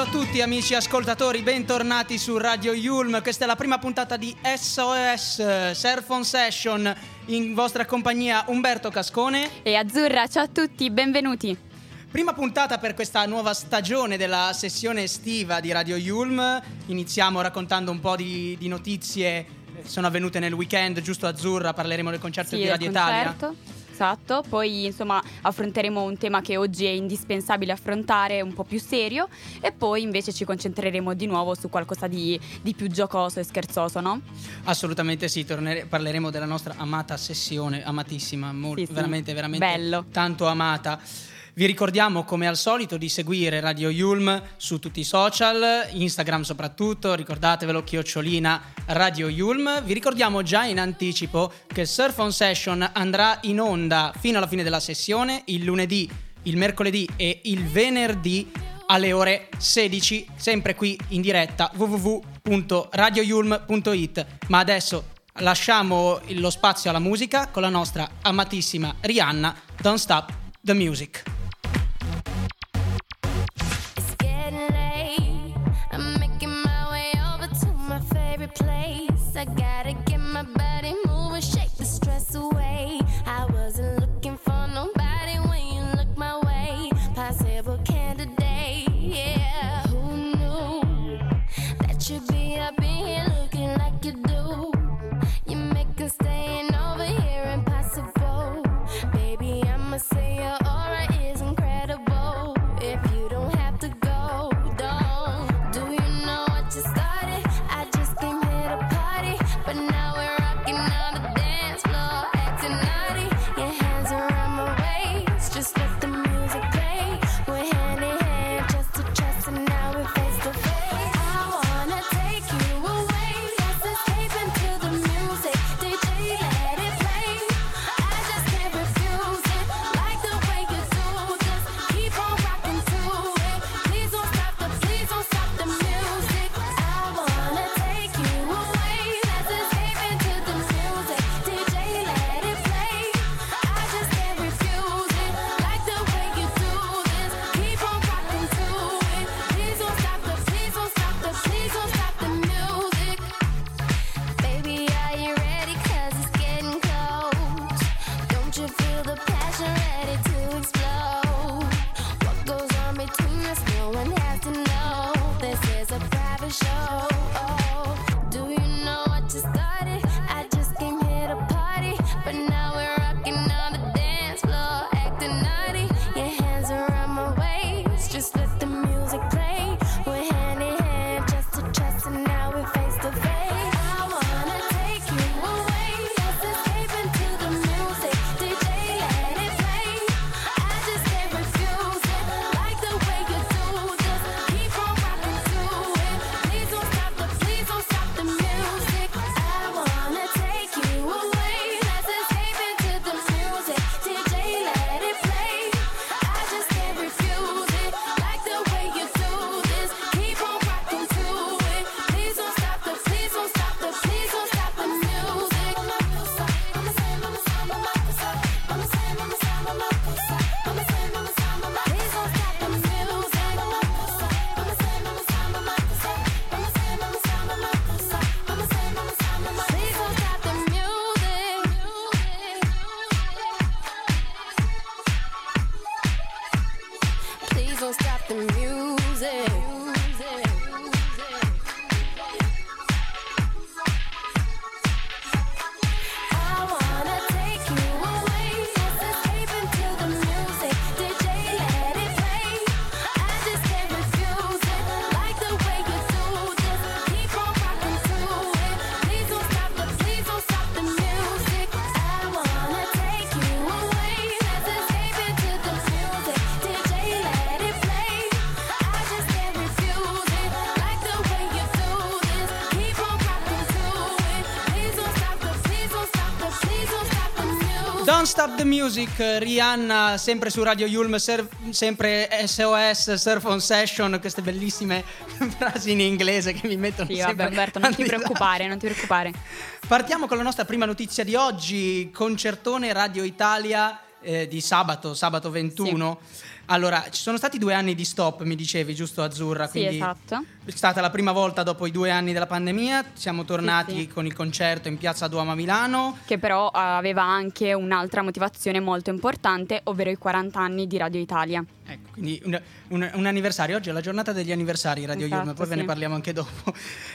saluto a tutti amici ascoltatori, bentornati su Radio Yulm, questa è la prima puntata di SOS Surf on Session, in vostra compagnia Umberto Cascone e Azzurra, ciao a tutti, benvenuti. Prima puntata per questa nuova stagione della sessione estiva di Radio Yulm, iniziamo raccontando un po' di, di notizie che sono avvenute nel weekend, giusto Azzurra, parleremo del concerto sì, di Radio concerto. Italia esatto. Poi insomma affronteremo un tema che oggi è indispensabile affrontare, un po' più serio, e poi invece ci concentreremo di nuovo su qualcosa di, di più giocoso e scherzoso, no? Assolutamente sì, tornere- parleremo della nostra amata sessione, amatissima, mol- sì, sì. veramente, veramente Bello. tanto amata. Vi ricordiamo come al solito di seguire Radio Yulm su tutti i social, Instagram soprattutto, ricordatevelo chiocciolina Radio Yulm. Vi ricordiamo già in anticipo che Surf on Session andrà in onda fino alla fine della sessione il lunedì, il mercoledì e il venerdì alle ore 16, sempre qui in diretta www.radioyulm.it. Ma adesso lasciamo lo spazio alla musica con la nostra amatissima Rihanna, Don't Stop the Music. Music, Rihanna, sempre su Radio Yulm, ser- sempre SOS, Surf on Session, queste bellissime frasi in inglese che mi mettono Sì, sempre vabbè, Umberto, non ti preoccupare, non ti preoccupare. Partiamo con la nostra prima notizia di oggi, concertone Radio Italia eh, di sabato, sabato 21. Allora, ci sono stati due anni di stop, mi dicevi, giusto Azzurra? Sì, esatto. È stata la prima volta dopo i due anni della pandemia, siamo tornati sì. con il concerto in Piazza Duomo a Milano. Che però eh, aveva anche un'altra motivazione molto importante, ovvero i 40 anni di Radio Italia. Ecco, quindi un, un- un anniversario, oggi è la giornata degli anniversari Radio Esatto, poi ve ne sì. parliamo anche dopo.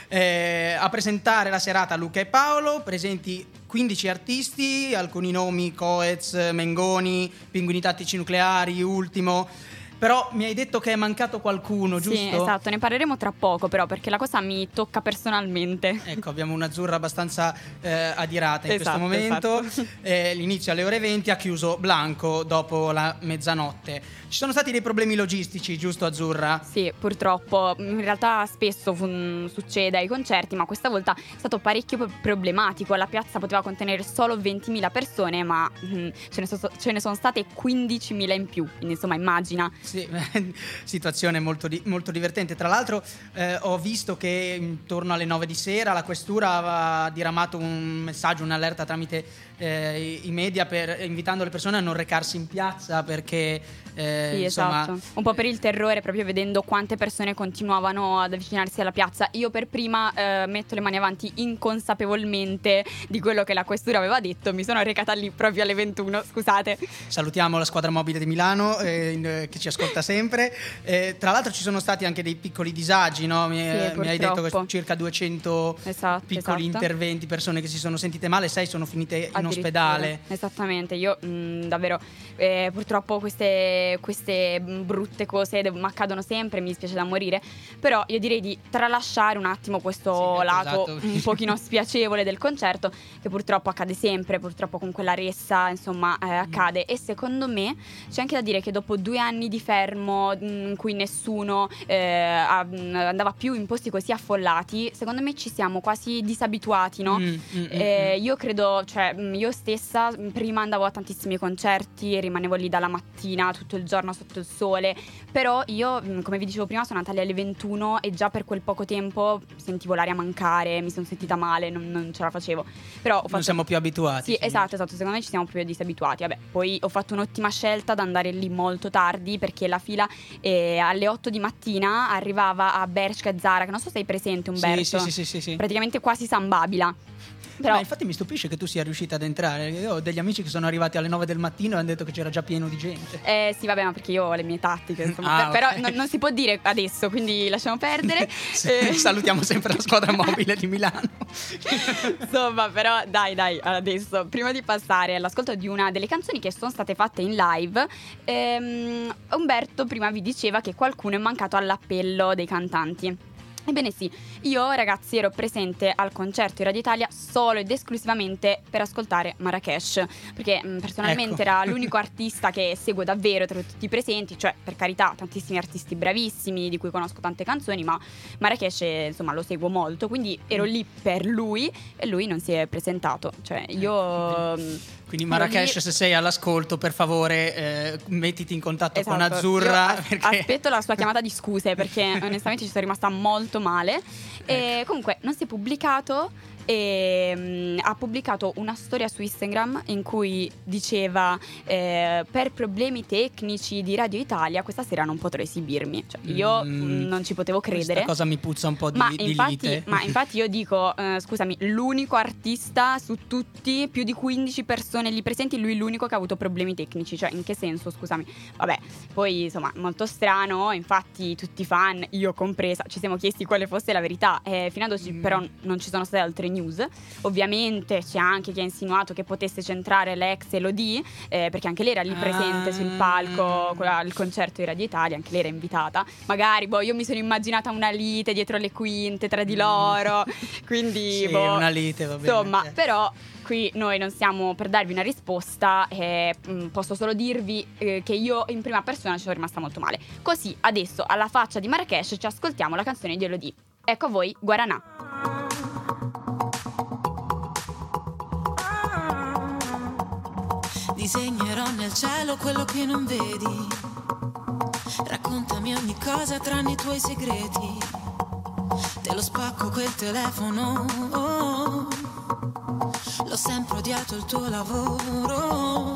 Eh, a presentare la serata Luca e Paolo, presenti 15 artisti, alcuni nomi Coez, Mengoni, Pinguini Tattici Nucleari, Ultimo. Però mi hai detto che è mancato qualcuno, giusto? Sì, esatto, ne parleremo tra poco però perché la cosa mi tocca personalmente. Ecco, abbiamo un'azzurra abbastanza eh, adirata in Esatto, questo momento. esatto. Eh, l'inizio alle ore 20 ha chiuso Blanco dopo la mezzanotte. Ci sono stati dei problemi logistici, giusto Azzurra? Sì, purtroppo in realtà spesso fu- succede ai concerti, ma questa volta è stato parecchio problematico. La piazza poteva contenere solo 20.000 persone, ma mm, ce, ne so- ce ne sono state 15.000 in più. Quindi insomma immagina. Sì, situazione molto, molto divertente. Tra l'altro eh, ho visto che intorno alle 9 di sera la questura aveva diramato un messaggio, un'allerta tramite eh, i media per, invitando le persone a non recarsi in piazza perché eh, Sì, insomma, esatto. Un po' per il terrore, proprio vedendo quante persone continuavano ad avvicinarsi alla piazza. Io per prima eh, metto le mani avanti inconsapevolmente di quello che la questura aveva detto. Mi sono recata lì proprio alle 21, scusate. Salutiamo la squadra mobile di Milano eh, eh, che ci ascolta sempre. Eh, tra l'altro ci sono stati anche dei piccoli disagi, no? mi, Sì, eh, mi hai detto che circa 200 Esatto, piccoli esatto. interventi, persone che si sono sentite male, sei sono finite in ospedale. Esattamente, io mh, davvero eh, purtroppo queste, queste mh, brutte cose dev- accadono sempre, mi dispiace da morire, però io direi di tralasciare un attimo questo Sì, lato esatto. un pochino spiacevole del concerto che purtroppo accade sempre, purtroppo con quella ressa insomma Mm. eh, accade e secondo me c'è anche da dire che dopo due anni di fermo mh, in cui nessuno eh, mh, andava più in posti così affollati, secondo me ci siamo quasi disabituati, no? Mm, mm, mm, Eh, mm. io credo, cioè, io stessa prima andavo a tantissimi concerti, rimanevo lì dalla mattina tutto il giorno sotto il sole, però io, mh, come vi dicevo prima, sono andata alle 21 e già per quel poco tempo sentivo l'aria mancare, mi sono sentita male, non, non ce la facevo. Però fatto Non siamo più abituati. sì, esatto, esatto, secondo me ci siamo proprio disabituati. Vabbè, poi ho fatto un'ottima scelta ad andare lì molto tardi perché la fila eh, alle 8 di mattina arrivava a Bershka e Zara, che non so se sei presente Umberto. Sì, sì, sì, sì, sì. Praticamente quasi San Babila. Però Ma infatti mi stupisce che tu sia riuscita ad entrare. Io ho degli amici che sono arrivati alle 9 del mattino e hanno detto che c'era già pieno di gente. Eh sì, vabbè, ma perché io ho le mie tattiche, insomma. Ah, Però ok. non, non si può dire adesso, quindi lasciamo perdere. Eh, Salutiamo sempre la squadra mobile di Milano. Insomma, però dai, dai, adesso, prima di passare all'ascolto di una delle canzoni che sono state fatte in live, ehm, Umberto prima vi diceva che qualcuno è mancato all'appello dei cantanti. Ebbene sì, io ragazzi ero presente al concerto in Radio Italia solo ed esclusivamente per ascoltare Marrakesh, perché mh, personalmente Ecco. era l'unico artista che seguo davvero tra tutti i presenti, cioè per carità tantissimi artisti bravissimi di cui conosco tante canzoni, ma Marrakesh insomma lo seguo molto, quindi ero lì per lui e lui non si è presentato, cioè io... mh, Quindi Marrakesh, se sei all'ascolto, per favore, eh, mettiti in contatto con Esatto, Azzurra. io as- perché- Aspetto la sua chiamata di scuse perché onestamente ci sono rimasta molto male. E comunque non si è pubblicato. E, mm, ha pubblicato una storia su Instagram in cui diceva eh, per problemi tecnici di Radio Italia questa sera non potrò esibirmi cioè, io Mm, mm, non ci potevo credere Questa cosa mi puzza un po' di, ma, di infatti, lite. ma infatti io dico, eh, scusami, l'unico artista su tutti, più di 15 persone lì presenti, lui l'unico che ha avuto problemi tecnici. Cioè, in che senso, scusami? Vabbè, poi insomma, molto strano, infatti tutti i fan, io compresa, ci siamo chiesti quale fosse la verità. E fino ad oggi Mm. però non ci sono state altre news. Ovviamente c'è anche chi ha insinuato che potesse centrare l'ex Elodie, eh, perché anche lei era lì presente Ah. sul palco al concerto di Radio Italia, anche lei era invitata. Magari, boh, io mi sono immaginata una lite dietro le quinte tra di loro, quindi, Sì, boh, una lite, va bene. Insomma, Eh. però qui noi non stiamo per darvi una risposta, eh, mh, posso solo dirvi eh, che io in prima persona ci sono rimasta molto male. Così, adesso, alla faccia di Marrakesh, ci ascoltiamo la canzone di Elodie. Ecco a voi, Guaranà. Nel cielo quello che non vedi. Raccontami ogni cosa tranne i tuoi segreti. Te lo spacco quel telefono. oh. L'ho sempre odiato il tuo lavoro.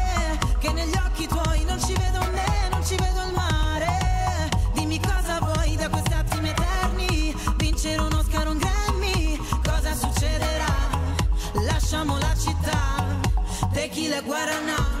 che negli occhi tuoi non ci vedo me, non ci vedo il mare. Dimmi cosa vuoi da questi attimi eterni, vincere un Oscar, un Grammy, cosa succederà? Lasciamo la città, tequila guarana, guarana,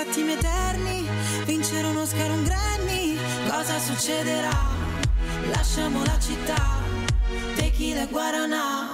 attimi eterni, vincere un Oscar, un Grammy, cosa succederà? Lasciamo la città, tequila guarana. Tequila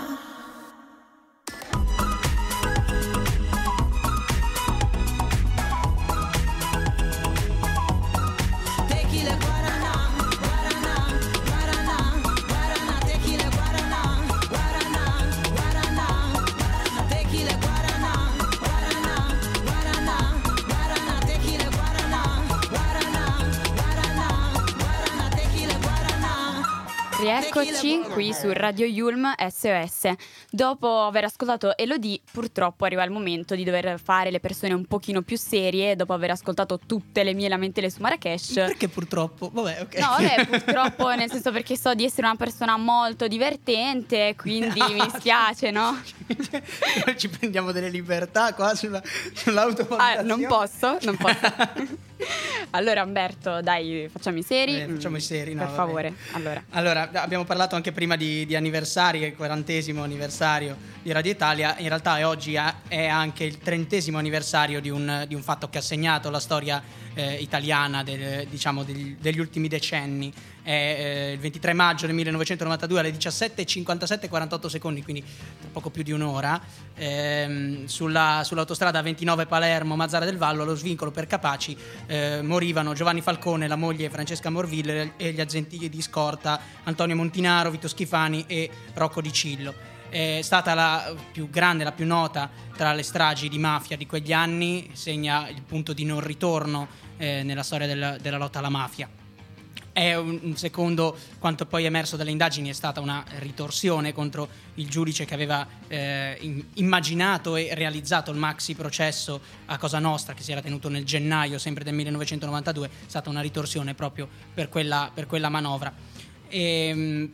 Rieccoci qui su Radio Yulm SOS. Dopo aver ascoltato Elodie, purtroppo arriva il momento di dover fare le persone un pochino più serie dopo aver ascoltato tutte le mie lamentele su Marrakesh. Perché purtroppo? Vabbè, ok. No, vabbè, purtroppo, nel senso perché so di essere una persona molto divertente, quindi mi spiace, no? Ci prendiamo delle libertà qua sulla, Ah, sull'autovalutazione. non posso, non posso. allora, Umberto, dai, facciamo i seri. Eh, facciamo i seri, no, Per favore. Allora. Allora, abbiamo parlato anche prima di, di anniversari, il quarantesimo anniversario di Radio Italia. In realtà oggi è anche il trentesimo anniversario di un, di un fatto che ha segnato la storia eh, italiana del- diciamo, degli, degli ultimi decenni. È eh, il 23 maggio del 1992 alle 17.57 48 secondi, quindi poco più di un'ora, ehm, sulla- sull'autostrada 29 Palermo Mazzara del Vallo allo svincolo per Capaci eh, morivano Giovanni Falcone, la moglie Francesca Morville e gli agenti di scorta Antonio Montinaro, Vito Schifani e Rocco Di Cillo. È stata la più grande, la più nota tra le stragi di mafia di quegli anni, segna il punto di non ritorno eh, nella storia del- della lotta alla mafia. È un, secondo quanto poi emerso dalle indagini è stata una ritorsione contro il giudice che aveva eh, in- immaginato e realizzato il maxi processo a Cosa Nostra che si era tenuto nel gennaio sempre del 1992, è stata una ritorsione proprio per quella, per quella manovra. Ehm,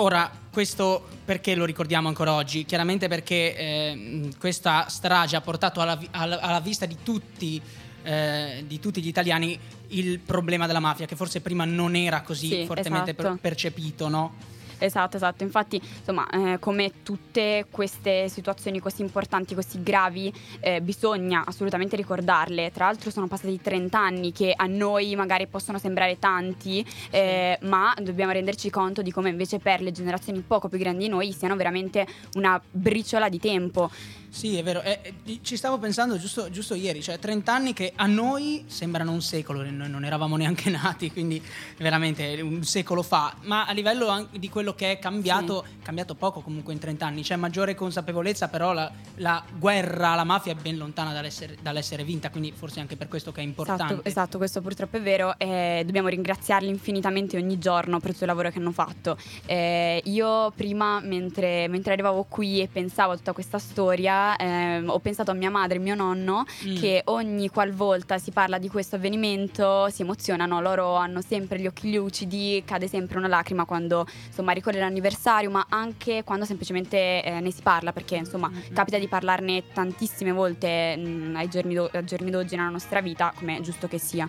Ora, questo perché lo ricordiamo ancora oggi? Chiaramente perché eh, questa strage ha portato alla, alla- alla vista di tutti, eh, di tutti gli italiani il problema della mafia, che forse prima non era così Sì, fortemente per- esatto. percepito, no? Esatto, esatto. Infatti, insomma, eh, come tutte queste situazioni così importanti, così gravi, eh, bisogna assolutamente ricordarle. Tra l'altro sono passati 30 anni che a noi magari possono sembrare tanti, eh, ma dobbiamo renderci conto di come invece per le generazioni poco più grandi di noi siano veramente una briciola di tempo. Sì, è vero. Eh, eh, ci stavo pensando giusto, giusto ieri, cioè 30 anni che a noi sembrano un secolo, noi non eravamo neanche nati, quindi veramente un secolo fa, ma a livello di quello che è cambiato, cambiato poco comunque in 30 anni, c'è maggiore consapevolezza, però la, la guerra alla mafia è ben lontana dall'essere, dall'essere vinta, quindi forse anche per questo che è importante. Esatto, esatto, questo purtroppo è vero e dobbiamo ringraziarli infinitamente ogni giorno per tutto il lavoro che hanno fatto. Eh, io prima, mentre, mentre arrivavo qui e pensavo a tutta questa storia, ehm, ho pensato a mia madre e mio nonno Mm. che ogni qualvolta si parla di questo avvenimento si emozionano, loro hanno sempre gli occhi lucidi, cade sempre una lacrima quando insomma ricorre l'anniversario, ma anche quando semplicemente eh, ne si parla, perché insomma Mm, capita di parlarne tantissime volte mh, ai, giorni do- ai giorni d'oggi nella nostra vita, come è giusto che sia.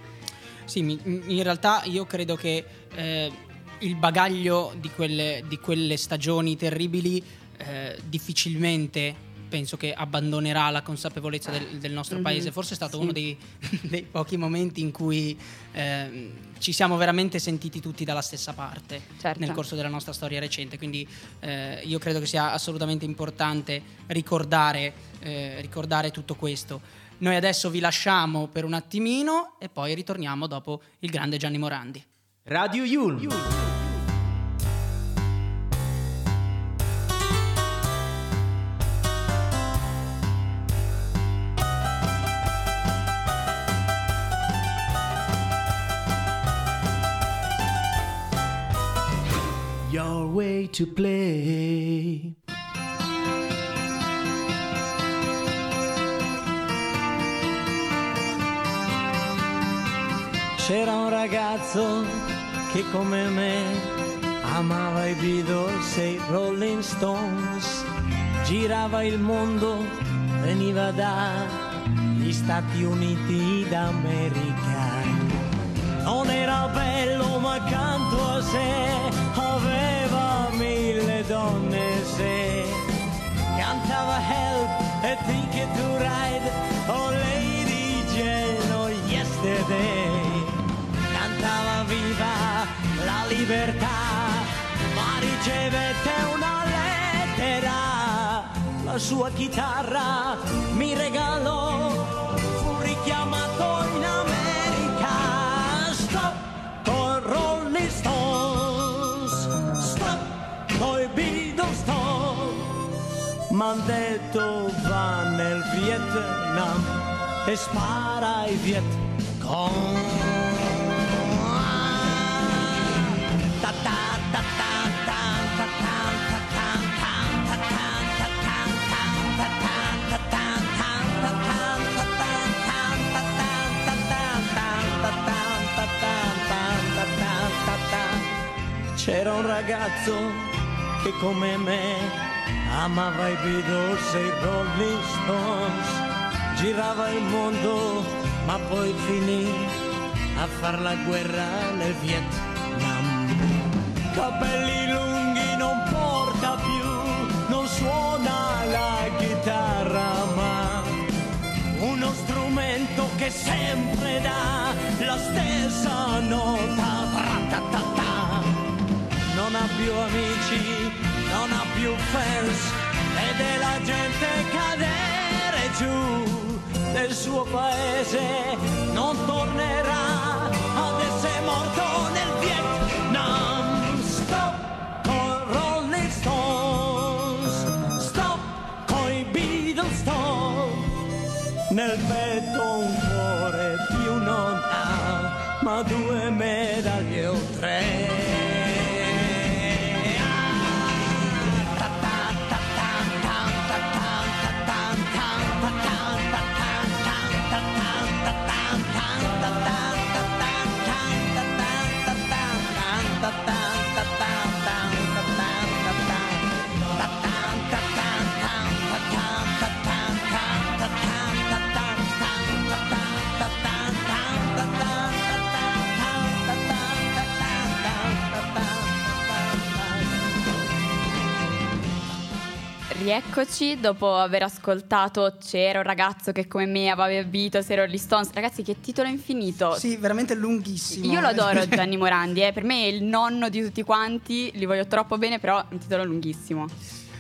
Sì, mi- in realtà io credo che eh, il bagaglio di quelle, di quelle stagioni terribili eh, difficilmente penso che abbandonerà la consapevolezza del, del nostro Mhm, paese. Forse è stato sì. uno dei, dei pochi momenti in cui ehm, ci siamo veramente sentiti tutti dalla stessa parte Certo. nel corso della nostra storia recente. Quindi eh, io credo che sia assolutamente importante ricordare, eh, ricordare tutto questo. Noi adesso vi lasciamo per un attimino e poi ritorniamo dopo il grande Gianni Morandi. Radio Yulm. Your to play. C'era un ragazzo che come me amava i Beatles e i Rolling Stones, girava il mondo, veniva dagli Stati Uniti d'America. Non era bello ma accanto a sé aveva sua chitarra mi regalò fu richiamato in America stop con Rolling Stones. Stop coi Beatles stop M'han detto va nel Vietnam e spara ai Viet C'era un ragazzo che come me amava i Beatles e i Rolling Stones, girava il mondo ma poi finì a far la guerra nel Vietnam. Capelli lunghi non porta più, non suona la chitarra ma uno strumento che sempre dà la stessa nota. Tra-ta-ta-ta. Non ha più amici, non ha più fans, vede la gente cadere giù nel suo paese, non tornerà ad essere morto nel Vietnam. Stop con Rolling Stones, stop coi Beatles, stop nel petto rieccoci dopo aver ascoltato C'era un ragazzo che come me aveva vinto se Rolling Stones. Ragazzi, che titolo infinito! Sì, veramente lunghissimo. Io lo adoro Gianni Morandi, eh. per me è il nonno di tutti quanti, li voglio troppo bene, però è un titolo lunghissimo.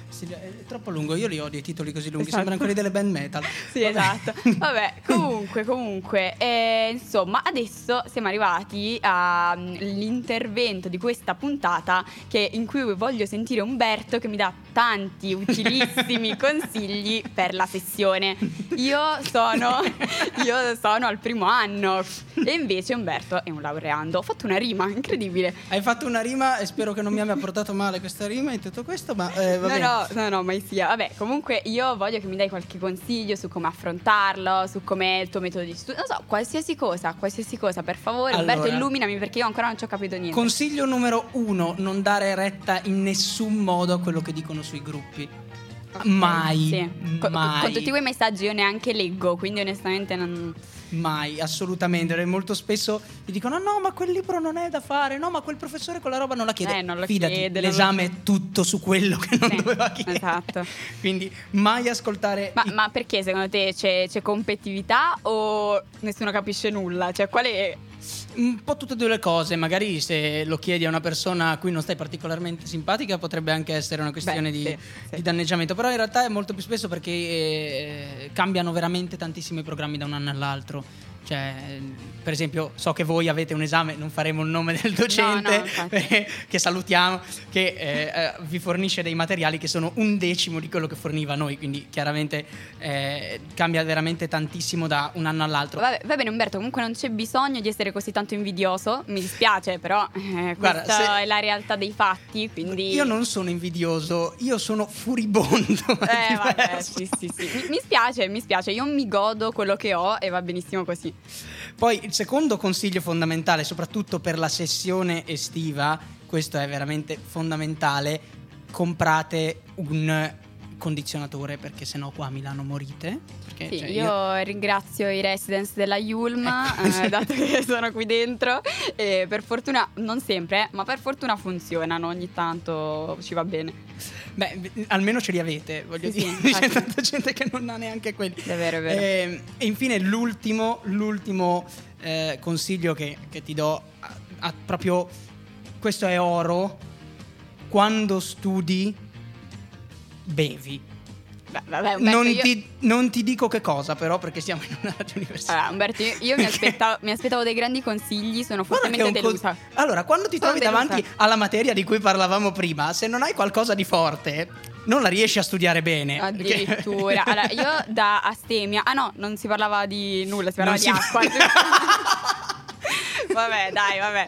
Sì, è troppo lungo, io li odio i titoli così lunghi, Esatto. sembrano quelli delle band metal. Sì, Vabbè. esatto. Vabbè, comunque, comunque, eh, insomma, adesso siamo arrivati all'intervento di questa puntata che- in cui voglio sentire Umberto che mi dà tanti utilissimi consigli per la sessione. Io sono, io sono al primo anno e invece Umberto è un laureando. Ho fatto una rima, incredibile. Hai fatto una rima e spero che non mi abbia portato male questa rima in tutto questo, ma eh, va No, bene. no, no, no, mai sia. Vabbè, comunque io voglio che mi dai qualche consiglio su come affrontarlo, su com'è il tuo metodo di studio. Non so, qualsiasi cosa, qualsiasi cosa, per favore. Umberto, Allora. illuminami perché io ancora non ci ho capito niente. Consiglio numero uno, non dare retta in nessun modo a quello che dicono sui gruppi. Mai, sì. Con, mai. con tutti quei messaggi io neanche leggo, quindi onestamente non... Mai, assolutamente. Molto spesso ti dicono: no, ma quel libro non è da fare, no, ma quel professore quella roba non la chiede. Eh, non Fidati, chiede, non lo- l'esame è tutto su quello che non Sì, doveva chiedere. esatto. Quindi mai ascoltare. Ma, i- ma perché secondo te c'è, c'è competitività o nessuno capisce nulla? Cioè, qual è... Un po' tutte e due le cose, magari se lo chiedi a una persona a cui non stai particolarmente simpatica potrebbe anche essere una questione Beh, di, sì, sì. di danneggiamento, però in realtà è molto più spesso perché eh, cambiano veramente tantissimi programmi da un anno all'altro. Cioè, per esempio, so che voi avete un esame, non faremo il nome del docente, No, no, infatti. che salutiamo, che eh, eh, vi fornisce dei materiali che sono un decimo di quello che forniva noi, quindi chiaramente eh, cambia veramente tantissimo da un anno all'altro. Vabbè, va bene Umberto, comunque non c'è bisogno di essere così tanto invidioso, mi dispiace però eh, Guarda, questa è la realtà dei fatti, quindi... Io non sono invidioso, io sono furibondo. Eh, vabbè, sì, sì, sì. Mi, mi spiace, mi spiace. Io mi godo quello che ho e va benissimo così. Poi il secondo consiglio fondamentale, soprattutto per la sessione estiva, questo è veramente fondamentale, comprate un condizionatore perché sennò qua a Milano morite. Perché, Sì, cioè, io, ringrazio i residents della Yulm, Ecco. eh, dato che sono qui dentro. E per fortuna, non sempre, eh, ma per fortuna funzionano. Ogni tanto ci va bene. Beh, almeno ce li avete, voglio Sì, sì, dire. C'è infatti. tanta gente che non ha neanche quelli. È vero, è vero. E, e infine l'ultimo, l'ultimo eh, consiglio che, che ti do, a- a- proprio questo è oro, quando studi, bevi. Vabbè, Umberto, Non, io- ti, non ti dico che cosa però perché siamo in una radio universitaria. Allora, Umberto, io, io mi, aspettavo, mi aspettavo dei grandi consigli, sono fortemente un co- delusa. allora, quando ti Sono trovi delusa. davanti alla materia di cui parlavamo prima, se non hai qualcosa di forte, non la riesci a studiare bene. Addirittura. Allora, io da astemia. Ah no, non si parlava di nulla, si parlava Non di si- acqua. vabbè, dai, vabbè.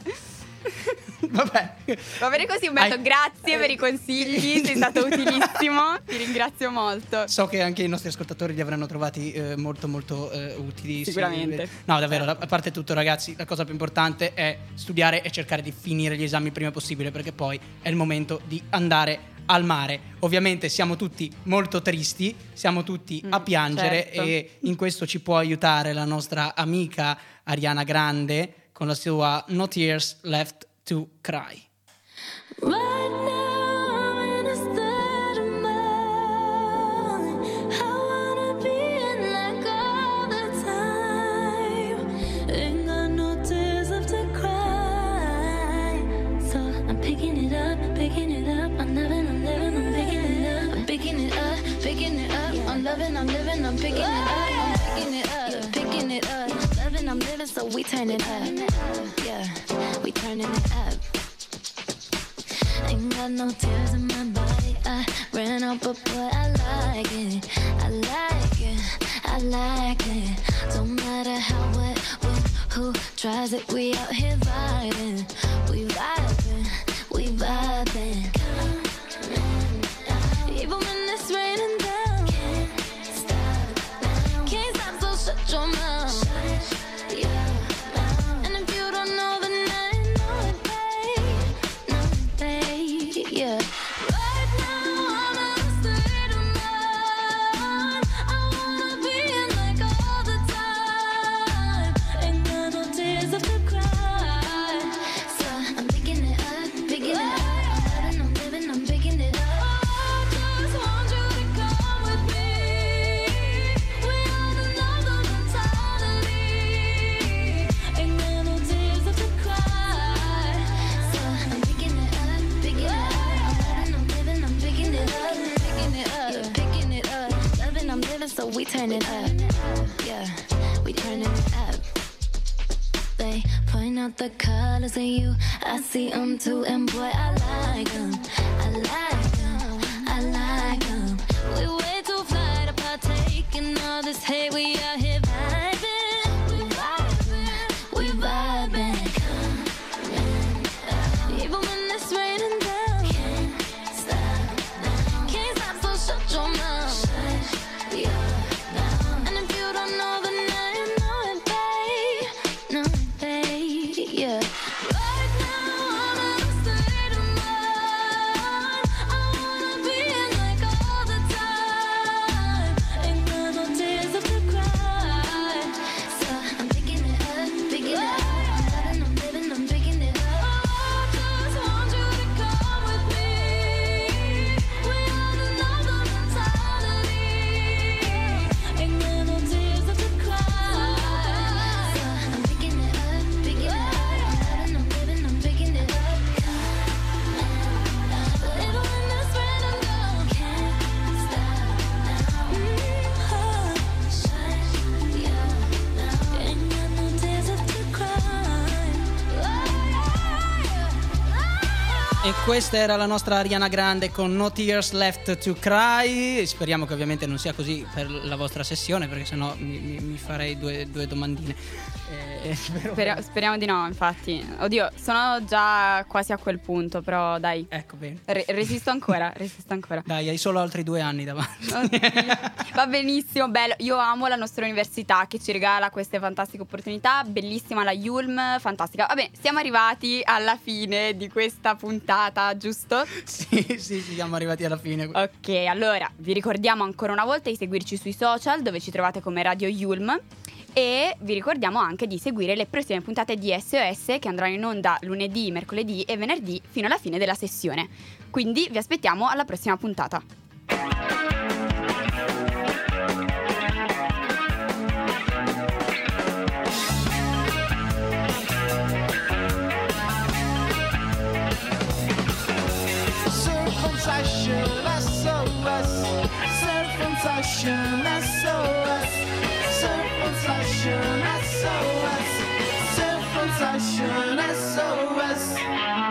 Vabbè. Va bene così, Umberto. Hai- Grazie per i consigli, sei stato utilissimo. Ti ringrazio molto. So che anche i nostri ascoltatori li avranno trovati eh, molto molto eh, utili. Sicuramente. No, davvero, a parte tutto ragazzi, la cosa più importante è studiare e cercare di finire gli esami prima possibile perché poi è il momento di andare al mare. Ovviamente siamo tutti molto tristi, siamo tutti a Mm, piangere certo. e in questo ci può aiutare la nostra amica Ariana Grande con la sua No Tears Left to Cry. Right so we turn it up. Yeah, we turning it up. Ain't got no tears in my body. I ran out, but boy, I like it. I like it. I like it. Don't matter how, what, when, who tries it. We out here vibing. We vibing. We vibing. Out the colors in you. I see them too, and boy, I like them. I like them. I like them. We way too fly to partake in all this hate. We out questa era la nostra Ariana Grande con No Tears Left to Cry. Speriamo che ovviamente non sia così per la vostra sessione, perché sennò mi, mi- farei due, due domandine. Eh, spero- Spera- speriamo di no, infatti. Oddio, sono già quasi a quel punto, però dai. Ecco bene. Re- resisto ancora, resisto ancora. Dai, hai solo altri due anni davanti. Va benissimo, bello. Io amo la nostra università che ci regala queste fantastiche opportunità. Bellissima la Yulm, fantastica. Vabbè, siamo arrivati alla fine di questa puntata, giusto? sì, sì, siamo arrivati alla fine. Ok, allora vi ricordiamo ancora una volta di seguirci sui social dove ci trovate come Radio Yulm e vi ricordiamo anche di seguire le prossime puntate di SOS che andranno in onda lunedì, mercoledì e venerdì fino alla fine della sessione. Quindi vi aspettiamo alla prossima puntata. Circumcision, SOS. Circumcision, SOS. Circumcision, SOS. Circumcision, SOS.